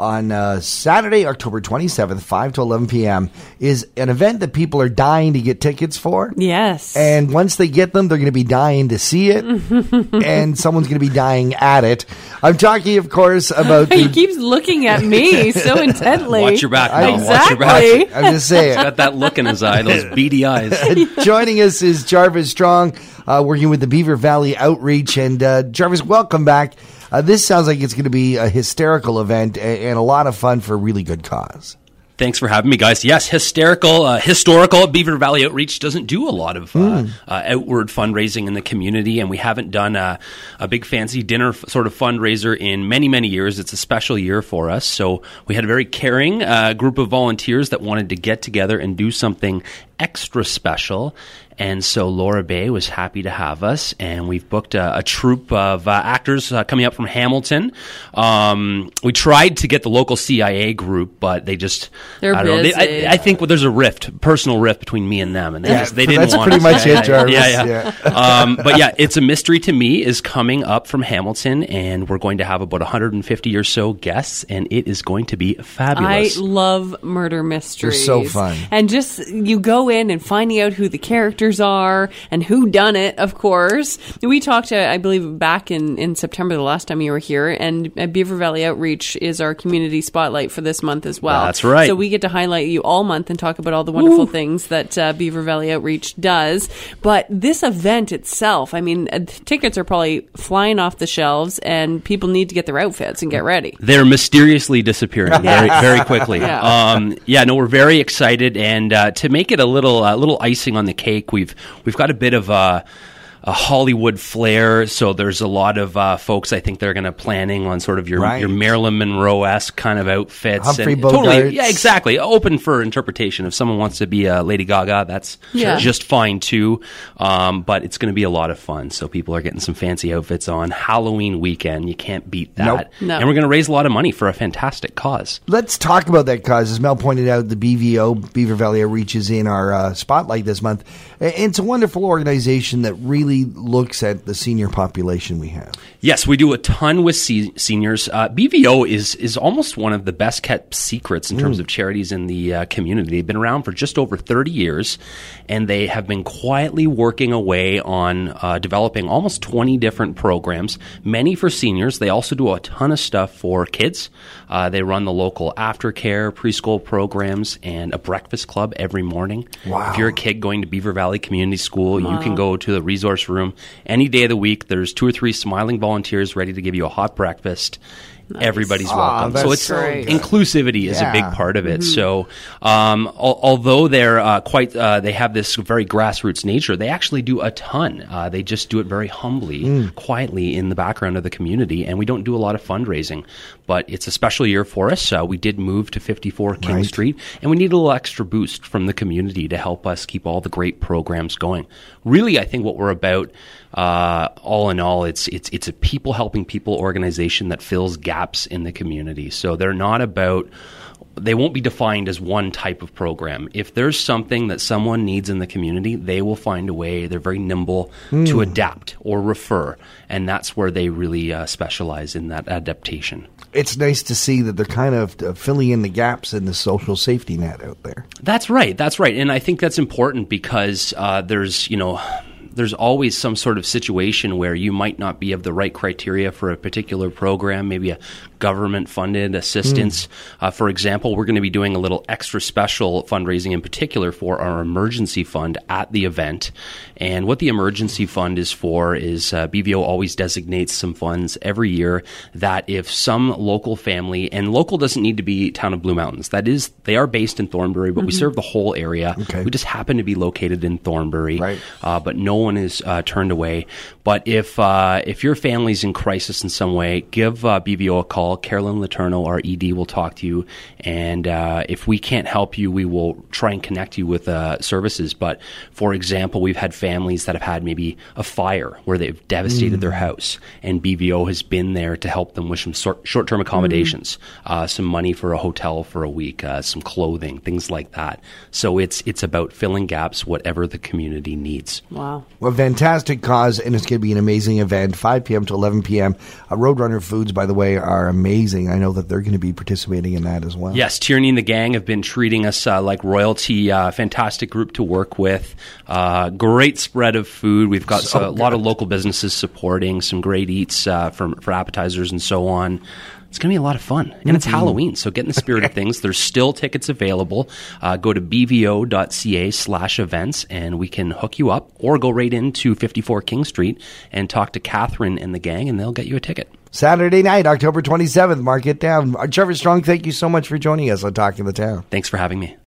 on uh, Saturday, October 27th, 5 to 11 p.m., is an event that people are dying to get tickets for. Yes. And once they get them, they're going to be dying to see it, and someone's going to be dying at it. I'm talking, of course, about he keeps looking at me so intently. Watch your back, Mel. Exactly. Watch your back. I'm just saying. He's Got that look in his eye, those beady eyes. Joining us is Jarvis Strong, uh, working with the Beaver Valley Outreach. And uh, Jarvis, welcome back. Uh, this sounds like it's going to be a hysterical event and, a lot of fun for a really good cause. Thanks for having me, guys. Yes, hysterical, uh, historical. Beaver Valley Outreach doesn't do a lot of uh, uh, outward fundraising in the community, and we haven't done a, a big fancy dinner f- sort of fundraiser in many, many years. It's a special year for us, so we had a very caring uh, group of volunteers that wanted to get together and do something extra special. And so Lora Bay was happy to have us, and we've booked a, a troupe of uh, actors uh, coming up from Hamilton. Um, we tried to get the local CIA group, but they just They're I don't know. They- busy. I, I think well, there's a rift, personal rift between me and them, and they Yeah, just they didn't want that. that's want pretty much it, Jarvis. Yeah, yeah. um, but yeah, it's a mystery to me. Is coming up from Hamilton, and we're going to have about 150 or so guests, and it is going to be fabulous. I love murder mysteries. It's so fun. And just you go in and finding out who the characters are and who done it, of course. We talked, uh, I believe, back in, in September, the last time you were here, and uh, Beaver Valley Outreach is our community spotlight for this month as well. That's right. So we get to highlight you all month and talk about all the wonderful things that uh, Beaver Valley Outreach does. But this event itself, I mean, uh, tickets are probably flying off the shelves, and people need to get their outfits and get ready. They're mysteriously disappearing very, very quickly. Yeah. Um, yeah, no, we're very excited, and uh, to make it a little, uh, little icing on the cake, we've we've got a bit of a, a Hollywood flair. So there's a lot of uh, folks I think they're going to planning on sort of your Right. your Marilyn Monroe esque kind of outfits. Humphrey and Bogart. totally, yeah, exactly. Open for interpretation. If someone wants to be a Lady Gaga, that's Yeah. just fine too. Um, but it's going to be a lot of fun. So people are getting some fancy outfits on Halloween weekend. You can't beat that. Nope. No. And we're going to raise a lot of money for a fantastic cause. Let's talk about that cause. As Mel pointed out, the BVO, Beaver Valley Reaches in our uh, spotlight this month. A- It's a wonderful organization that really looks at the senior population we have. Yes, we do a ton with se- seniors. Uh, BVO is is almost one of the best kept secrets in terms of charities in the uh, community. They've been around for just over 30 years, and they have been quietly working away on uh, developing almost 20 different programs, many for seniors. They also do a ton of stuff for kids. Uh, they run the local aftercare, preschool programs, and a breakfast club every morning. Wow. If you're a kid going to Beaver Valley Community School, you can go to the resource room any day of the week. There's two or three smiling volunteers ready to give you a hot breakfast. Everybody's Aw, welcome. that's So it's so Great. inclusivity is a big part of it. So, um, al- although they're uh, quite, uh, they have this very grassroots nature. They actually do a ton. Uh, they just do it very humbly, quietly in the background of the community, and we don't do a lot of fundraising. But it's a special year for us. Uh, we did move to 54 King Right. Street, and we need a little extra boost from the community to help us keep all the great programs going. Really, I think what we're about, uh, all in all, it's it's it's a people helping people organization that fills gaps in the community. So they're not about they won't be defined as one type of program. If there's something that someone needs in the community, they will find a way. They're very nimble to adapt or refer, and that's where they really uh, specialize in that adaptation. It's nice to see that they're kind of uh, filling in the gaps in the social safety net out there. That's right. That's right. And I think that's important because uh, there's, you know, there's always some sort of situation where you might not be of the right criteria for a particular program, maybe a government funded assistance. Uh, for example, we're going to be doing a little extra special fundraising in particular for our emergency fund at the event. And what the emergency fund is for is uh, BVO always designates some funds every year that if some local family, and local doesn't need to be town of Blue Mountains, that is, they are based in Thornbury, but we serve the whole area. Okay. We just happen to be located in Thornbury, Right. uh, but no one is uh, turned away. But if uh, if your family's in crisis in some way, give uh, BVO a call. Carolyn Laterno, our ED, will talk to you, and uh, if we can't help you, we will try and connect you with uh, services. But for example, we've had families that have had maybe a fire where they've devastated their house, and BVO has been there to help them with some short term accommodations, uh, some money for a hotel for a week, uh, some clothing, things like that. So it's it's about filling gaps, whatever the community needs. Wow. A fantastic cause, and it's going to be an amazing event. 5 p.m. to 11 p.m. Uh, Roadrunner Foods, by the way, are amazing. I know that they're going to be participating in that as well. Yes, Tierney and the gang have been treating us uh, like royalty. Uh, fantastic group to work with. Uh, great spread of food. We've got So a lot of local businesses supporting some great eats uh, for for appetizers and so on. It's going to be a lot of fun. And it's Halloween, so get in the spirit of things. There's still tickets available. Uh, go to bvo.ca slash events and we can hook you up or go right into 54 King Street and talk to Catherine and the gang and they'll get you a ticket. Saturday night, October 27th. Mark it down. Uh, Trevor Strong, thank you so much for joining us on Talking the Town. Thanks for having me.